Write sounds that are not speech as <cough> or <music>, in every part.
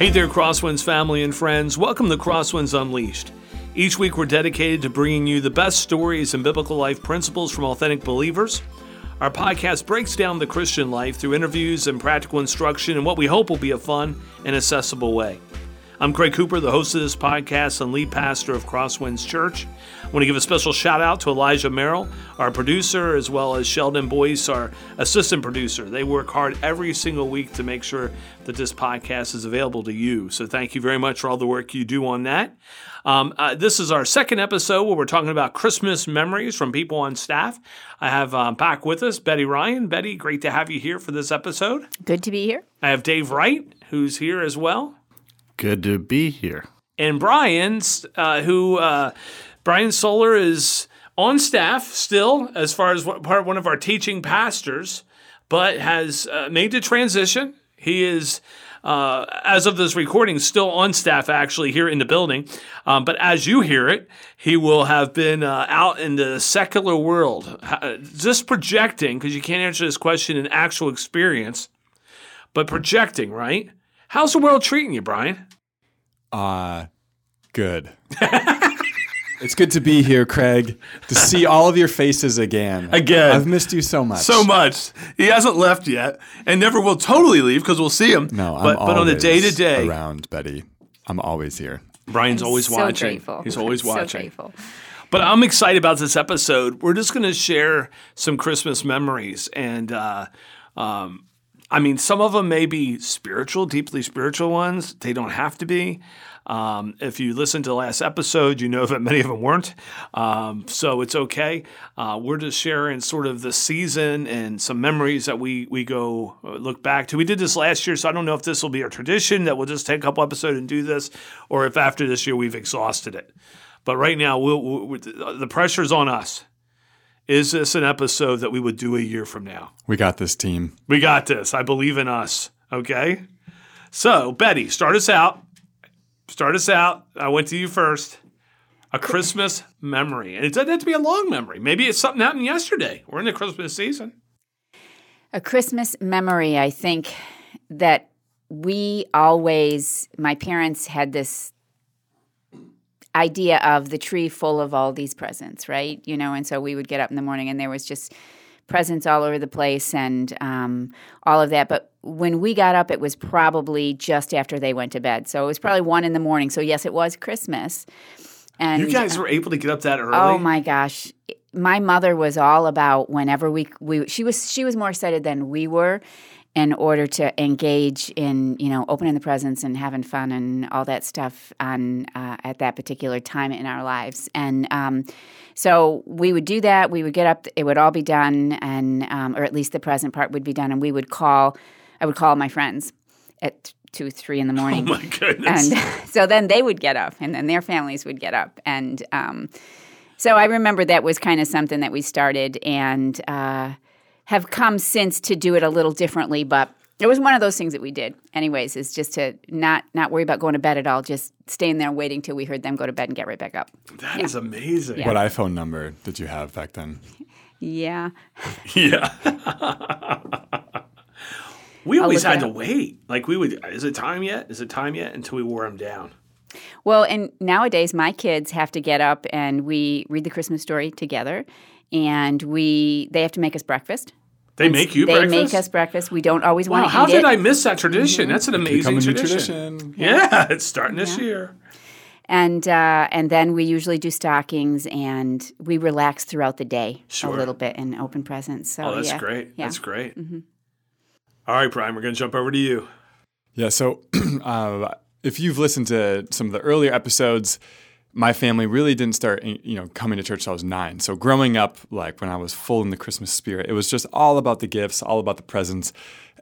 Hey there, Crosswinds family and friends. Welcome to Crosswinds Unleashed. Each week, we're dedicated to bringing you the best stories and biblical life principles from authentic believers. Our podcast breaks down the Christian life through interviews and practical instruction in what we hope will be a fun and accessible way. I'm Craig Cooper, the host of this podcast and lead pastor of Crosswinds Church. I want to give a special shout out to Elijah Merrill, our producer, as well as Sheldon Boyce, our assistant producer. They work hard every single week to make sure that this podcast is available to you. So thank you very much for all the work you do on that. Um, uh, this is our second episode where we're talking about Christmas memories from people on staff. I have um, back with us Betty Ryan. Betty, great to have you here for this episode. Good to be here. I have Dave Wright, who's here as well. Good to be here. And Brian, uh, who uh, Brian Solar is on staff still, as far as part one of our teaching pastors, but has uh, made the transition. He is. Uh, as of this recording, still on staff actually here in the building. Um, but as you hear it, he will have been uh, out in the secular world, uh, just projecting, because you can't answer this question in actual experience, but projecting, right? How's the world treating you, Brian? Uh, good. it's good to be here, Craig, to see all of your faces again. Again. I've missed you so much. So much. He hasn't left yet and never will totally leave because we'll see him. No, I'm but, but on the day to day. Around, Betty. I'm always here. Brian's I'm always so watching. Grateful. He's <laughs> always watching. So grateful. But I'm excited about this episode. We're just going to share some Christmas memories. And, uh, um, I mean, some of them may be spiritual, deeply spiritual ones. They don't have to be. Um, if you listened to the last episode, you know <laughs> that many of them weren't. Um, so it's okay. Uh, we're just sharing sort of the season and some memories that we we go uh, look back to. We did this last year, so I don't know if this will be a tradition that we'll just take a couple episodes and do this, or if after this year we've exhausted it. But right now, we'll, we'll, the pressure's on us. Is this an episode that we would do a year from now? We got this team. We got this. I believe in us. Okay. So, Betty, start us out. Start us out. I went to you first. A Christmas memory. And it doesn't have to be a long memory. Maybe it's something happened yesterday. We're in the Christmas season. A Christmas memory, I think that we always, my parents had this idea of the tree full of all these presents, right? You know, and so we would get up in the morning and there was just presents all over the place and um, all of that. But when we got up, it was probably just after they went to bed. So it was probably one in the morning. So yes, it was Christmas. And you guys were able to get up that early. Oh my gosh. My mother was all about whenever we we she was she was more excited than we were in order to engage in you know opening the presents and having fun and all that stuff on uh, at that particular time in our lives. And um, so we would do that. We would get up. It would all be done and um, or at least the present part would be done. And we would call i would call my friends at two three in the <laughs> morning. Oh my goodness. and <laughs> so then they would get up and then their families would get up. And um, so i remember that was kind of something that we started. And uh, have come since to do it a little differently but it was one of those things that we did anyways is just to not not worry about going to bed at all just staying there waiting till we heard them go to bed and get right back up That is amazing. Yeah. What iPhone number did you have back then? yeah <laughs> Yeah. <laughs> we always had to wait. Like we would, is it time yet? Is it time yet? Until we wore them down. Well, and nowadays my kids have to get up and we read the Christmas story together, and we they have to make us breakfast. They make you breakfast. they breakfast. make us breakfast. We don't always Wow, want to how eat did it. Mm-hmm. I miss that tradition? That's an amazing Become a new tradition. tradition. Yeah, it's starting this year. and uh, and then we usually do stockings and we relax throughout the day Sure. a little bit and open presents. So Oh, that's yeah. great. Yeah. That's great. Mm-hmm. All right, Brian, we're going to jump over to you. Yeah, so <clears throat> uh, if you've listened to some of the earlier episodes, my family really didn't start, you know, coming to church till I was nine. So growing up, like when I was full in the Christmas spirit, it was just all about the gifts, all about the presents,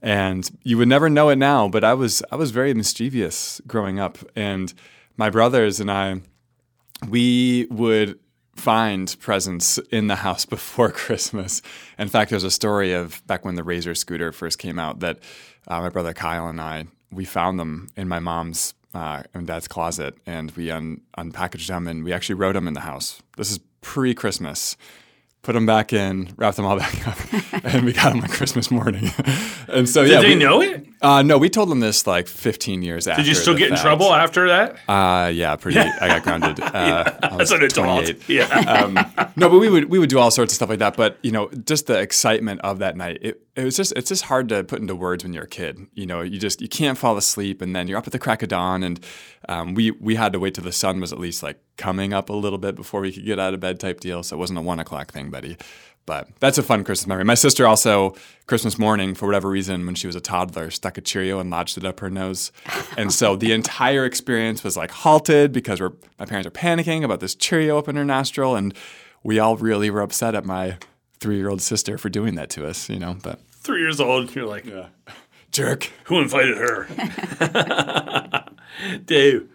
and you would never know it now. But I was, I was very mischievous growing up, and my brothers and I, we would find presents in the house <laughs> before Christmas. In fact, there's a story of back when the Razor scooter first came out that uh, my brother Kyle and I we found them in my mom's uh, and dad's closet, and we un- unpackaged them and we actually wrote them in the house. This is pre-Christmas. Put them back in, wrapped them all back <laughs> up, and we got them on Christmas morning. <laughs> and so Did yeah, they we- know it? Uh, no, we told them this like 15 years after. Did you still get in trouble after that? Uh, yeah, pretty. I got grounded. <laughs> Uh, As was an adult. Yeah. um, no, but we would we would do all sorts of stuff like that. But you know, just the excitement of that night. It, it was just it's just hard to put into words when you're a kid. You know, you just you can't fall asleep, and then you're up at the crack of dawn. And um, we we had to wait till the sun was at least like coming up a little bit before we could get out of bed type deal. So it wasn't a one o'clock thing, buddy. But that's a fun Christmas memory. My sister also, Christmas morning, for whatever reason, when she was a toddler, stuck a Cheerio and lodged it up her nose. And so the entire experience was like halted because we're, my parents are panicking about this Cheerio up in her nostril. And we all really were upset at my three year old sister for doing that to us, you know. But Three years old, and you're like, jerk. who invited her? <laughs> Dave.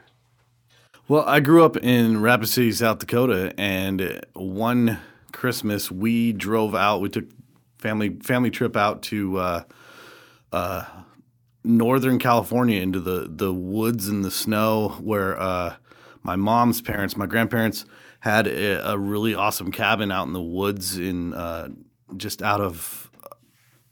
Well, I grew up in Rapid City, South Dakota, and one Christmas we drove out. We took family family trip out to uh, uh, Northern California into the the woods and the snow, where uh, my mom's parents, my grandparents, had a, a really awesome cabin out in the woods in uh, just out of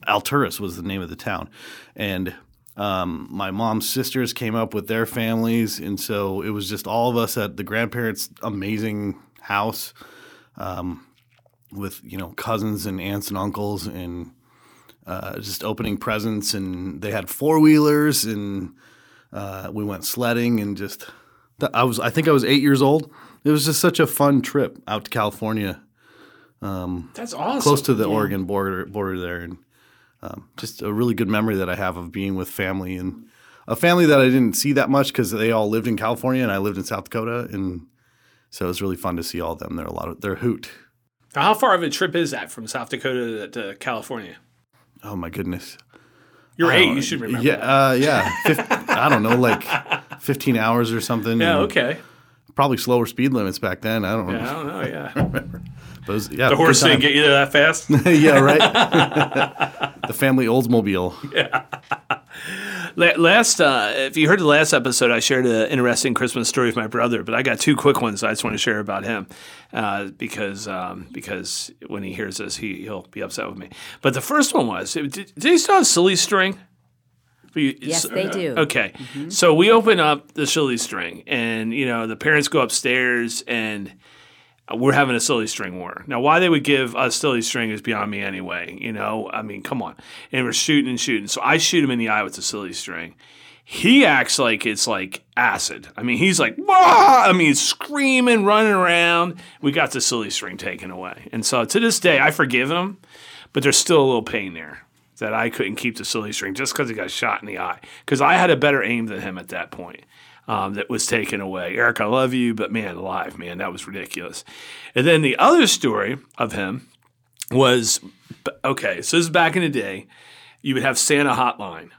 Alturas was the name of the town, and um, my mom's sisters came up with their families, and so it was just all of us at the grandparents' amazing house, um, with you know cousins and aunts and uncles, and uh, just opening presents, and they had four wheelers, and uh, we went sledding, and just I was I think I was eight years old. It was just such a fun trip out to California, That's awesome. close to the Oregon border border there, and um, just a really good memory that I have of being with family and a family that I didn't see that much because they all lived in California and I lived in South Dakota, and so it was really fun to see all of them. They're a lot of they're hoot. Now, how far of a trip is that from South Dakota to, California? Oh my goodness! You're eight. You should remember. Yeah, uh, yeah. <laughs> Fif- I don't know, like fifteen hours or something. Yeah. Okay. Probably slower speed limits back then. I don't know. Yeah, I don't know. Yeah. <laughs> But it was, yeah, The horse didn't get you there that fast. <laughs> yeah, right. <laughs> the family Oldsmobile. La- Last, uh, if you heard the last episode, I shared an interesting Christmas story with my brother, but I got two quick ones I just want to share about him uh, because um, because when he hears this, he he'll be upset with me. But the first one was, did, did they still have silly string? You- Yes, s- they do. Okay, so we open up the silly string, and you know the parents go upstairs, and Uh, we're having a silly string war. Now, why they would give us silly string is beyond me anyway. You know, I mean, come on. And we're shooting and shooting. So I shoot him in the eye with the silly string. He acts like it's like acid. I mean, he's like, "Wah!" I mean, screaming, running around. We got the silly string taken away. And so to this day, I forgive him, but there's still a little pain there that I couldn't keep the silly string just because he got shot in the eye. Because I had a better aim than him at that point um, that was taken away. Eric, I love you, but man, alive, man, that was ridiculous. And then the other story of him was okay, so this is back in the day. You would have Santa Hotline.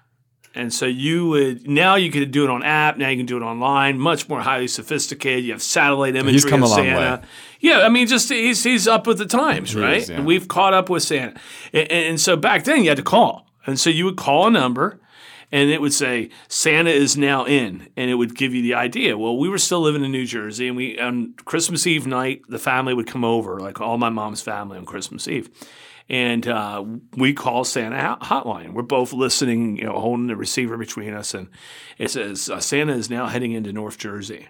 And so you would now you could do it on app. Now you can do it online. Much more highly sophisticated. You have satellite imagery he's come of a long way. Yeah, I mean, just he's he's up with the times, right? is, yeah. And we've caught up with Santa. And, and so back then you had to call, and so you would call a number, and it would say Santa is now in, and it would give you the idea. Well, we were still living in New Jersey, and we on Christmas Eve night, the family would come over, like all my mom's family on Christmas Eve, and uh, we call Santa hotline. We're both listening, you know, holding the receiver between us, and it says uh, Santa is now heading into North Jersey.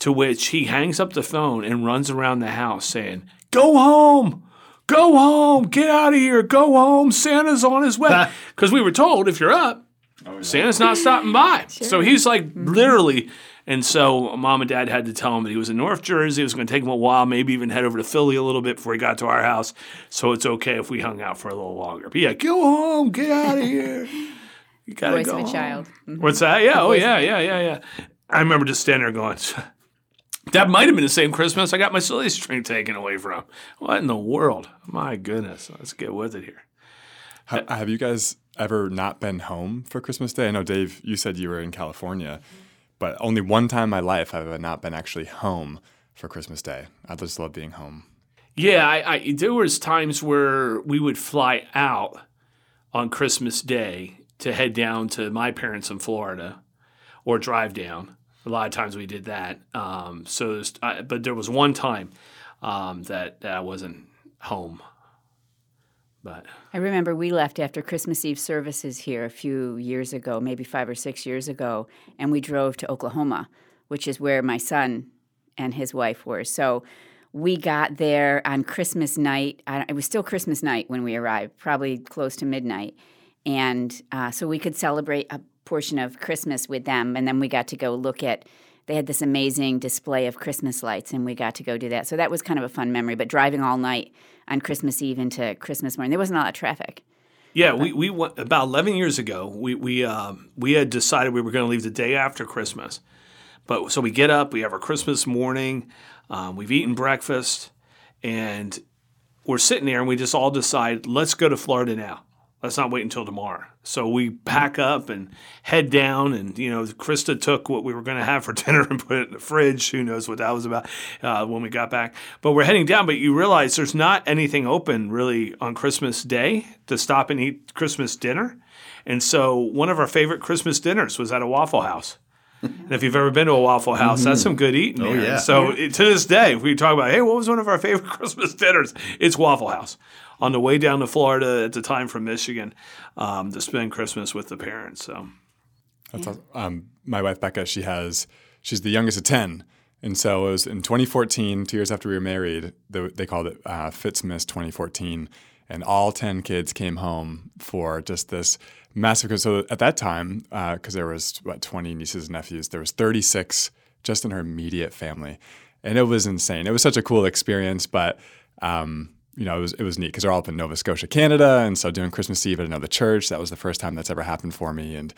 To which he hangs up the phone and runs around the house saying, "Go home." Go home, get out of here, go home. Santa's on his way. Because we were told if you're up, oh, Santa's not stopping by. So he's like literally. And so mom and dad had to tell him that he was in North Jersey. It was going to take him a while, maybe even head over to Philly a little bit before he got to our house. So it's okay if we hung out for a little longer. But yeah, go home, get out of here. You gotta Voice go of a home. child. What's that? Yeah. Oh, yeah, yeah, yeah, yeah. I remember just standing there going, that might have been the same Christmas I got my silly string taken away from. What in the world? My goodness. Let's get with it here. Ha- have you guys ever not been home for Christmas Day? I know, Dave, you said you were in California, but only one time in my life have I not been actually home for Christmas Day. I just love being home. Yeah, I, I there was times where we would fly out on Christmas Day to head down to my parents in Florida, or drive down. A lot of times we did that. Um, so, I, but there was one time um, that, that I wasn't home. But I remember we left after Christmas Eve services here a few years ago, maybe five or six years ago, and we drove to Oklahoma, which is where my son and his wife were. So we got there on Christmas night. It was still Christmas night when we arrived, probably close to midnight. And uh, so we could celebrate a portion of Christmas with them. And then we got to go look at, they had this amazing display of Christmas lights, and we got to go do that. So that was kind of a fun memory. But driving all night on Christmas Eve into Christmas morning, there wasn't a lot of traffic. Yeah, we, we went about 11 years ago. We, we, um, we had decided we were going to leave the day after Christmas. But so we get up, we have our Christmas morning, um, we've eaten breakfast, and we're sitting there and we just all decide, let's go to Florida now. Let's not wait until tomorrow. So we pack up and head down, and you know, Krista took what we were going to have for <laughs> dinner and put it in the fridge. Who knows what that was about uh, when we got back? But we're heading down. But you realize there's not anything open really on Christmas Day to stop and eat Christmas dinner, and so one of our favorite Christmas dinners was at a Waffle House. And if you've ever been to a Waffle House, mm-hmm. that's some good eating. Oh, there. yeah. So yeah. to this day, if we talk about, hey, what was one of our favorite <laughs> Christmas dinners? It's Waffle House. On the way down to Florida at the time from Michigan um, to spend Christmas with the parents. So that's yeah. awesome. um, my wife Becca. She has she's the youngest of ten, and so it was in 2014, two years after we were married. They, they called it uh, Fitzmas 2014, and all ten kids came home for just this massive. So at that time, because uh, there was what 20 nieces and nephews, there was 36 just in her immediate family, and it was insane. It was such a cool experience, but. Um, you know, it was it was neat because they're all up in Nova Scotia, Canada, and so doing Christmas Eve at another church that was the first time that's ever happened for me, and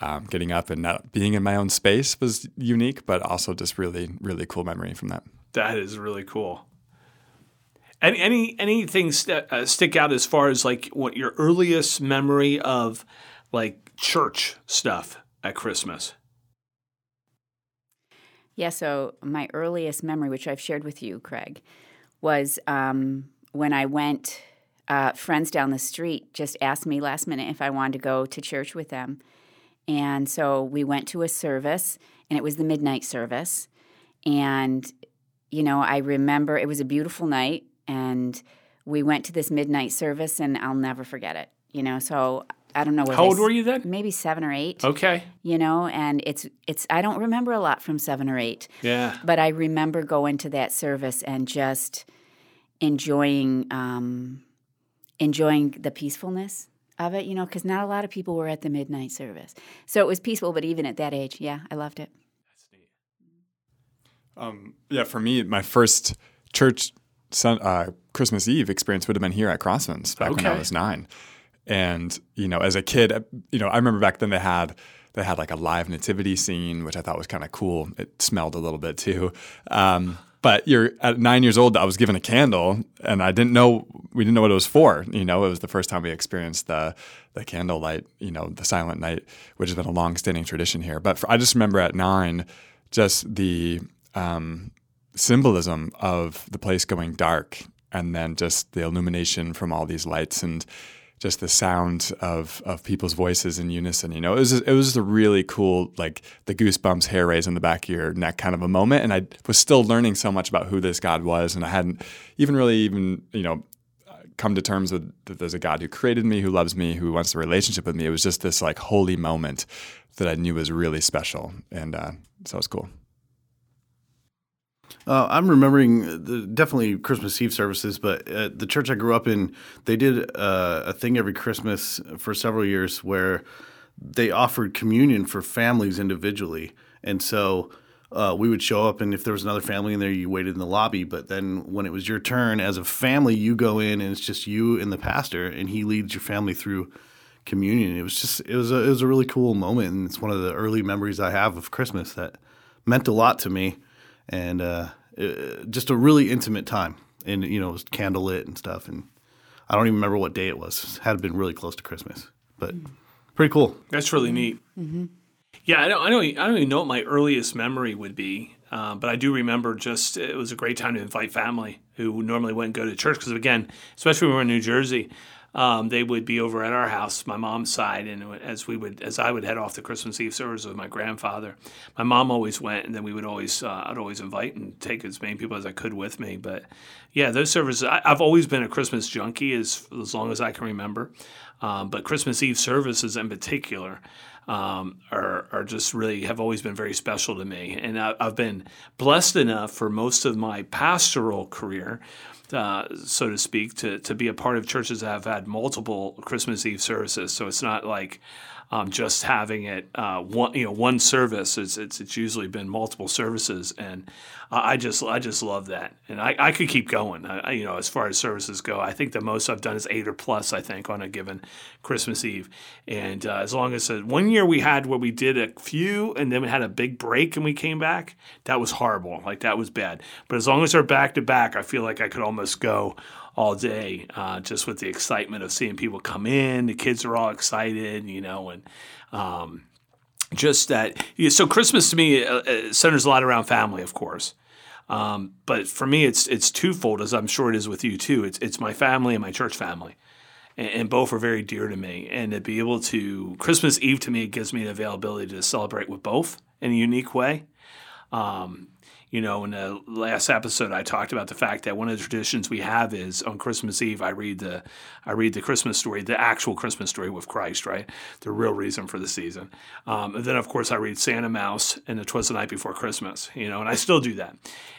um, getting up and not being in my own space was unique, but also just really really cool memory from that. That is really cool. Any any anything st- uh, stick out as far as like what your earliest memory of like church stuff at Christmas? Yeah, so my earliest memory, which I've shared with you, Craig, was um, when I went. Uh, friends down the street just asked me last minute if I wanted to go to church with them, and so we went to a service, and it was the midnight service, and you know I remember it was a beautiful night and we went to this midnight service, and I'll never forget it. You know, so I don't know. How old were you then? Maybe seven or eight. Okay. You know, and it's it's I don't remember a lot from seven or eight. Yeah. But I remember going to that service and just enjoying um, enjoying the peacefulness of it. You know, because not a lot of people were at the midnight service, so it was peaceful. But even at that age, yeah, I loved it. That's neat. Um, yeah, for me, my first church sun, uh, Christmas Eve experience would have been here at Crosswinds back okay. when I was nine. And you know, as a kid, you know, I remember back then they had they had like a live nativity scene, which I thought was kind of cool. It smelled a little bit too. Um, but you're at nine years old. I was given a candle, and I didn't know we didn't know what it was for. You know, it was the first time we experienced the the candlelight. You know, the silent night, which has been a long standing tradition here. But for, I just remember at nine, just the um, symbolism of the place going dark and then just the illumination from all these lights and just the sound of of people's voices in unison. You know, it was it was a really cool like the goosebumps, hair raise in the back of your neck kind of a moment. And I was still learning so much about who this God was, and I hadn't even really even you know come to terms with that there's a God who created me, who loves me, who wants a relationship with me. It was just this like holy moment that I knew was really special, and uh, so it was cool. Uh, I'm remembering the, definitely Christmas Eve services, but at the church I grew up in, they did uh, a thing every Christmas for several years where they offered communion for families individually. And so uh, we would show up, and if there was another family in there, you waited in the lobby. But then when it was your turn as a family, you go in, and it's just you and the pastor, and he leads your family through communion. It was just it was a, it was a really cool moment, and it's one of the early memories I have of Christmas that meant a lot to me and uh, it, just a really intimate time. And you know, it was candlelit and stuff. And I don't even remember what day it was. It had been really close to Christmas, but pretty cool. That's really neat. Mm-hmm. Yeah, I don't, I don't, I don't even know what my earliest memory would be, uh, but I do remember just it was a great time to invite family who normally wouldn't go to church because again, especially when we were in New Jersey, um, they would be over at our house, my mom's side, and as we would, as I would head off to Christmas Eve service with my grandfather, my mom always went, and then we would always, uh, I'd always invite and take as many people as I could with me. But yeah, those services, I, have always been a Christmas junkie as as long as I can remember. Um, but Christmas Eve services in particular um, are, are just really have always been very special to me. And I, have been blessed enough for most of my pastoral career, uh, so to speak, to, to be a part of churches that have had multiple Christmas Eve services. So it's not like um, just having it uh, one you know one service. It's, it's, it's usually been multiple services, and I just I just love that, and I, I could keep going. I, you know, as far as services go, I think the most I've done is eight or plus. I think on a given Christmas Eve, and uh, as long as uh, one year we had where we did a few, and then we had a big break and we came back, that was horrible. Like that was bad. But as long as they're back to back, I feel like I could almost go all day, uh, just with the excitement of seeing people come in. The kids are all excited, you know, and um, just that. So Christmas to me uh, uh, centers a lot around family, of course. Um, but for me, it's it's twofold, as I'm sure it is with you too. It's it's my family and my church family, and, and both are very dear to me. And to be able to Christmas Eve to me gives me the availability to celebrate with both in a unique way. Um, you know, in the last episode, I talked about the fact that one of the traditions we have is on Christmas Eve, I read the, I read the Christmas story, the actual Christmas story with Christ, right? The real reason for the season. Um, and then, of course, I read Santa Mouse and the Twas the Night Before Christmas, you know, and I still do that.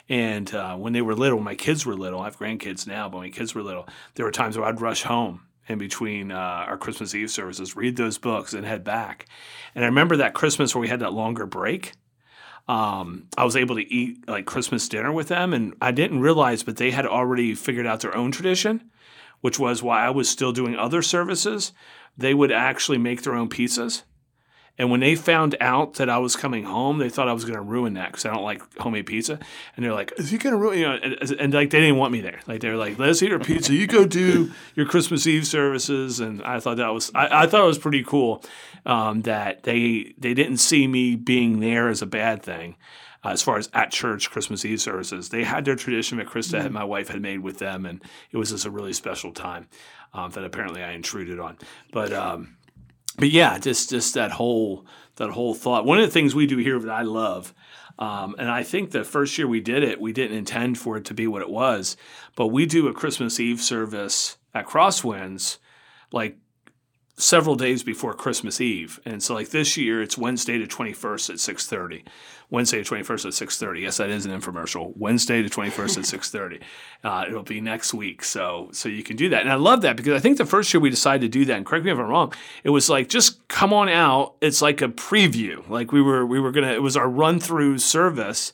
And uh, when they were little, when my kids were little, I have grandkids now, but when my kids were little, there were times where I'd rush home in between uh, our Christmas Eve services, read those books, and head back. And I remember that Christmas where we had that longer break um, I was able to eat like Christmas dinner with them, and I didn't realize, but they had already figured out their own tradition, which was why I was still doing other services. They would actually make their own pizzas and when they found out that I was coming home, they thought I was going to ruin that because I don't like homemade pizza. And they're like, "Is he going to ruin?" You know, and, and, like they didn't want me there. Like they were like, "Let's eat our pizza. You go do your Christmas Eve services." And I thought that was I, I thought it was pretty cool um, that they they didn't see me being there as a bad thing. Uh, as far as at church Christmas Eve services, they had their tradition that Krista and my wife had made with them, and it was just a really special time um, that apparently I intruded on. But um, but yeah, just just that whole that whole thought. One of the things we do here that I love, um, and I think the first year we did it, we didn't intend for it to be what it was, but we do a Christmas Eve service at Crosswinds, like several days before Christmas Eve. And so like this year it's Wednesday the 21st at 6:30. Wednesday the 21st at 6:30. Yes, that is an infomercial. Wednesday the 21st at 6:30. <laughs> Uh, it'll be next week. So so you can do that. And I love that because I think the first year we decided to do that and correct me if I'm wrong, it was like just come on out. It's like a preview. Like we were we were going to it was our run through service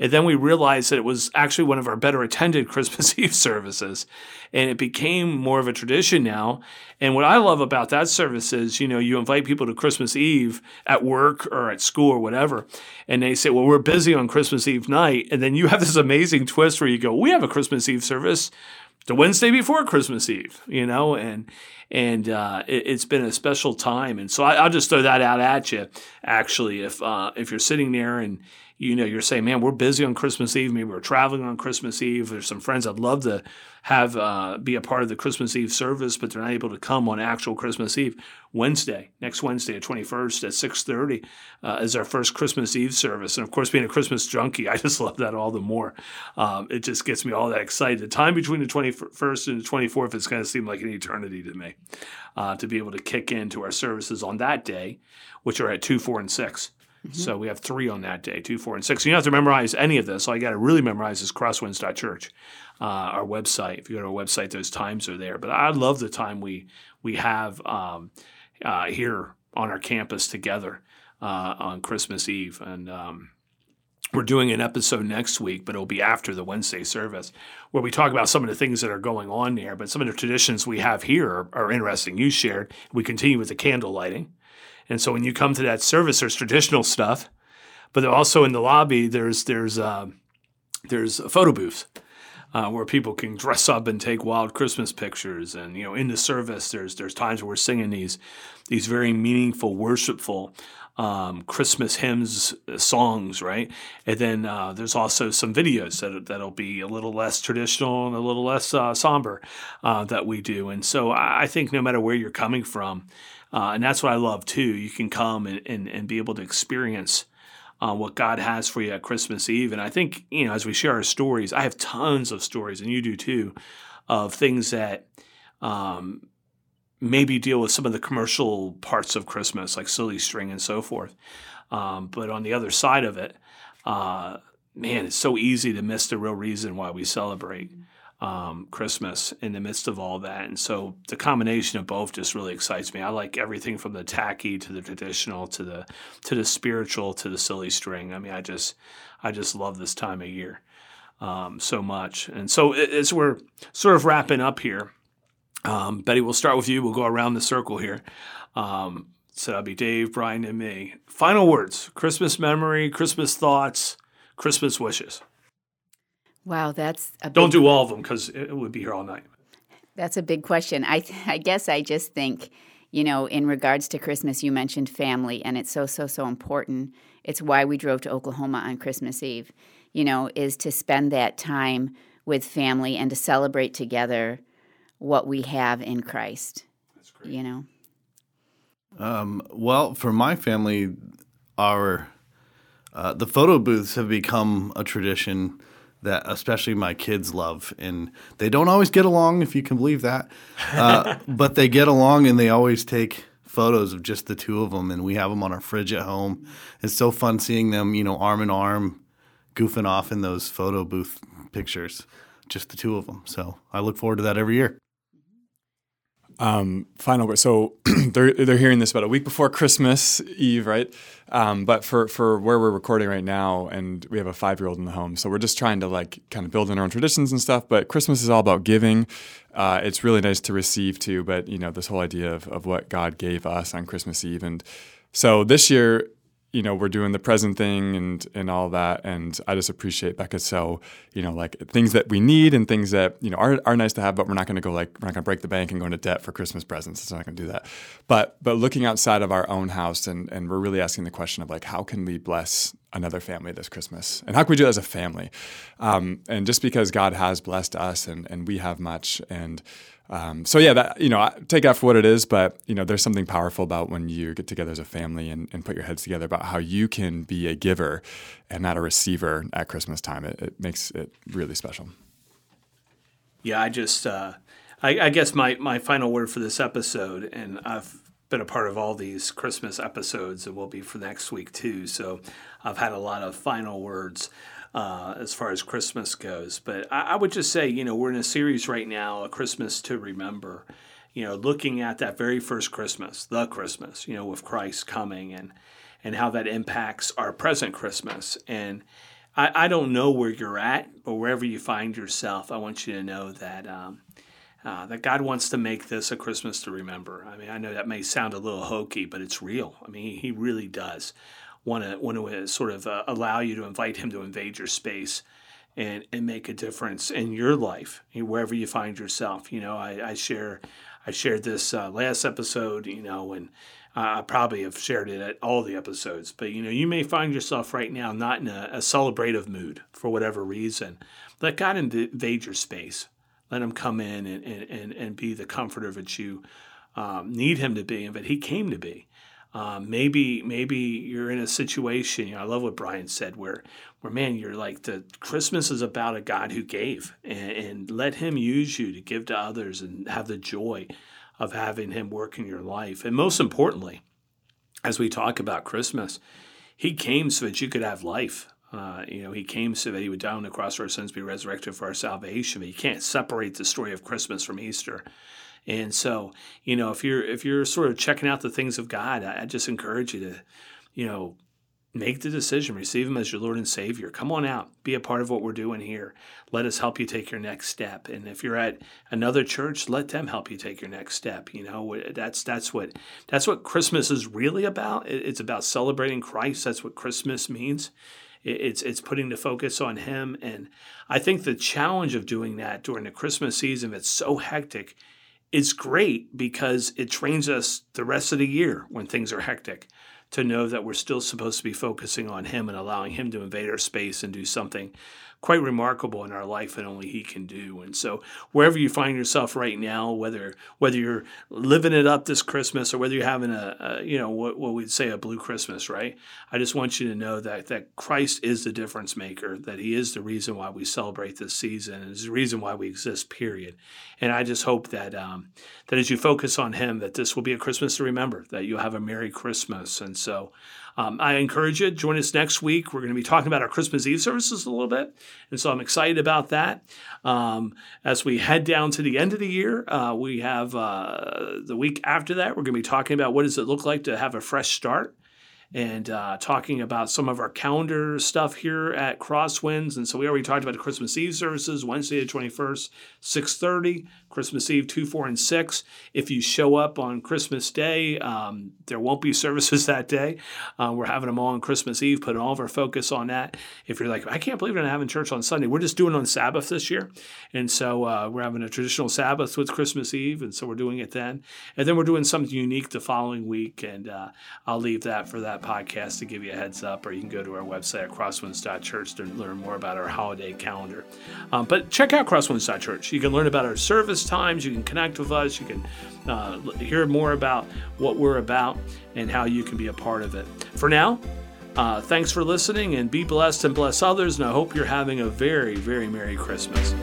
and then we realized that it was actually one of our better attended <laughs> Christmas Eve services. And it became more of a tradition now. And what I love about that service is, you know, you invite people to Christmas Eve at work or at school or whatever. And they say, well, we're busy on Christmas Eve night. And then you have this amazing twist where you go, we have a Christmas Eve service the Wednesday before Christmas Eve, you know, and and uh, it, has been a special time. And so I, will just throw that out at you. Actually, if uh, if you're sitting there and you know, you're saying, man, we're busy on Christmas Eve. Maybe we're traveling on Christmas Eve. There's some friends I'd love to have uh, be a part of the Christmas Eve service, but they're not able to come on actual Christmas Eve. Wednesday, next Wednesday, the 21st at 6:30, uh, is our first Christmas Eve service. And of course, being a Christmas junkie, I just <laughs> love that all the more. Um, it just gets me all that excited. The time between the 21st and the 24th is going to seem like an eternity to me. Uh, to be able to kick into our services on that day, which are at two, four, and six. Mm-hmm. So we have three on that day, two, four, and six. you don't have to memorize any of this. All you got to really memorize is crosswinds.church, uh, our website. If you go to our website, those times are there. But I love the time we we have um, uh, here on our campus together uh, on Christmas Eve, and um, we're doing an episode next week, but it'll be after the Wednesday service, where we talk about some of the things that are going on there. But some of the traditions we have here are, are interesting. You shared. We continue with the candle lighting. And so when you come to that service, there's traditional stuff, but also in the lobby there's there's uh, there's photo booths. Uh, where people can dress up and take wild Christmas pictures, and you know, in the service, there's there's times where we're singing these these very meaningful, worshipful um, Christmas hymns, uh, songs, right? And then uh, there's also some videos that that'll be a little less traditional and a little less uh, somber uh, that we do. And so I think no matter where you're coming from, uh, and that's what I love too, you can come and, and, and be able to experience. Uh, what God has for you at Christmas Eve. And I think, you know, as we share our stories, I have tons of stories, and you do too, of things that um, maybe deal with some of the commercial parts of Christmas, like silly string and so forth. Um, but on the other side of it, uh, man, it's so easy to miss the real reason why we celebrate um, Christmas in the midst of all that. And so the combination of both just really excites me. I like everything from the tacky to the traditional to the to the spiritual to the silly string. I mean, I just I just love this time of year um, so much. And so as we're sort of wrapping up here, um, Betty, we'll start with you. We'll go around the circle here. Um, so that'll be Dave, Brian, and me. Final words Christmas memory, Christmas thoughts, Christmas wishes. Wow, that's a don't do all of them because it would be here all night. That's a big question. I I guess I just think, you know, in regards to Christmas, you mentioned family, and it's so so so important. It's why we drove to Oklahoma on Christmas Eve. You know, is to spend that time with family and to celebrate together what we have in Christ. That's great. You know. Um, well, for my family, our uh, the photo booths have become a tradition that especially my kids love, and they don't always get along, if you can believe that. Uh, <laughs> but they get along, and they always take photos of just the two of them, and we have them on our fridge at home. It's so fun seeing them, you know, arm in arm, goofing off in those photo booth pictures, just the two of them. So I look forward to that every year. Um, final word. So <clears throat> they're they're hearing this about a week before Christmas Eve, right? Um, but for for where we're recording right now, and we have a five year old in the home, so we're just trying to like kind of build in our own traditions and stuff. But Christmas is all about giving. Uh, it's really nice to receive too, but you know this whole idea of of what God gave us on Christmas Eve, and so this year you know, we're doing the present thing and and all that. And I just appreciate Becca so, you know, like things that we need and things that, you know, are, are nice to have, but we're not gonna go like we're not gonna break the bank and go into debt for Christmas presents. It's not gonna do that. But but looking outside of our own house and and we're really asking the question of like how can we bless another family this Christmas? And how can we do it as a family? Um, and just because God has blessed us and and we have much and um, so yeah, that you know, take that for what it is, but you know, there's something powerful about when you get together as a family and, and put your heads together about how you can be a giver and not a receiver at Christmas time. It, it makes it really special. Yeah, I just, uh, I, I guess my my final word for this episode, and I've been a part of all these Christmas episodes, and will be for next week too. So I've had a lot of final words uh, as far as Christmas goes. But I, I, would just say, you know, we're in a series right now, A Christmas to Remember, you know, looking at that very first Christmas, the Christmas, you know, with Christ coming and, and how that impacts our present Christmas. And I, I don't know where you're at, but wherever you find yourself, I want you to know that. Um, uh, that God wants to make this a Christmas to remember. I mean, I know that may sound a little hokey, but it's real. I mean, He really does want to want to uh, sort of uh, allow you to invite him to invade your space and and make a difference in your life wherever you find yourself you know i, I share i shared this uh, last episode you know and uh, I probably have shared it at all the episodes, but you know, you may find yourself right now not in a, a celebrative mood for whatever reason. Let God invade your space. Let Him come in and, and, and, be the comforter that you um, need Him to be and that He came to be. Um, maybe maybe you're in a situation. You know, I love what Brian said, where where man, you're like the Christmas is about a God who gave, and, and let Him use you to give to others and have the joy of having Him work in your life. And most importantly, as we talk about Christmas, He came so that you could have life. Uh, you know, he came so that he would die on the cross for our sins, be resurrected for our salvation. But you can't separate the story of Christmas from Easter. And so, you know, if you're if you're sort of checking out the things of God, I, I just encourage you to, you know, make the decision, receive Him as your Lord and Savior. Come on out, be a part of what we're doing here. Let us help you take your next step. And if you're at another church, let them help you take your next step. You know, that's that's what that's what Christmas is really about. It's about celebrating Christ. That's what Christmas means. It's it's putting the focus on Him. And I think the challenge of doing that during the Christmas season, it's so hectic it's great because it trains us the rest of the year when things are hectic to know that we're still supposed to be focusing on Him and allowing Him to invade our space and do something quite remarkable in our life and only He can do. And so, wherever you find yourself right now, whether whether you're living it up this Christmas or whether you're having a, a you know what, what we'd say a blue Christmas, right? I just want you to know that that Christ is the difference maker. That He is the reason why we celebrate this season, and is the reason why we exist. Period. And I just hope that um, that as you focus on Him, that this will be a Christmas to remember. That you'll have a Merry Christmas. And so. Um, I encourage you, to join us next week. We're going to be talking about our Christmas Eve services a little bit. And so I'm excited about that. Um, as we head down to the end of the year, uh, we have uh, the week after that, we're going to be talking about what does it look like to have a fresh start and uh, talking about some of our calendar stuff here at Crosswinds. And so we already talked about the Christmas Eve services, Wednesday the 21st, 6.30, Christmas Eve 2, 4, and 6. If you show up on Christmas Day, um, there won't be <laughs> services that day. Uh, we're having them all on Christmas Eve, putting all of our focus on that. If you're like, I can't believe we're not having church on Sunday, we're just doing on Sabbath this year. And so uh, we're having a traditional Sabbath with Christmas Eve, and so we're doing it then. And then we're doing something unique the following week, and uh, I'll leave that for that podcast to give you a heads up, or you can go to our website at crosswinds.church to learn more about our holiday calendar. Um, but check out crosswinds.church. You can learn about our service times, you can connect with us, you can uh, hear more about what we're about and how you can be a part of it. For now, uh, thanks for listening and be blessed and bless others. And I hope you're having a very, very Merry Christmas.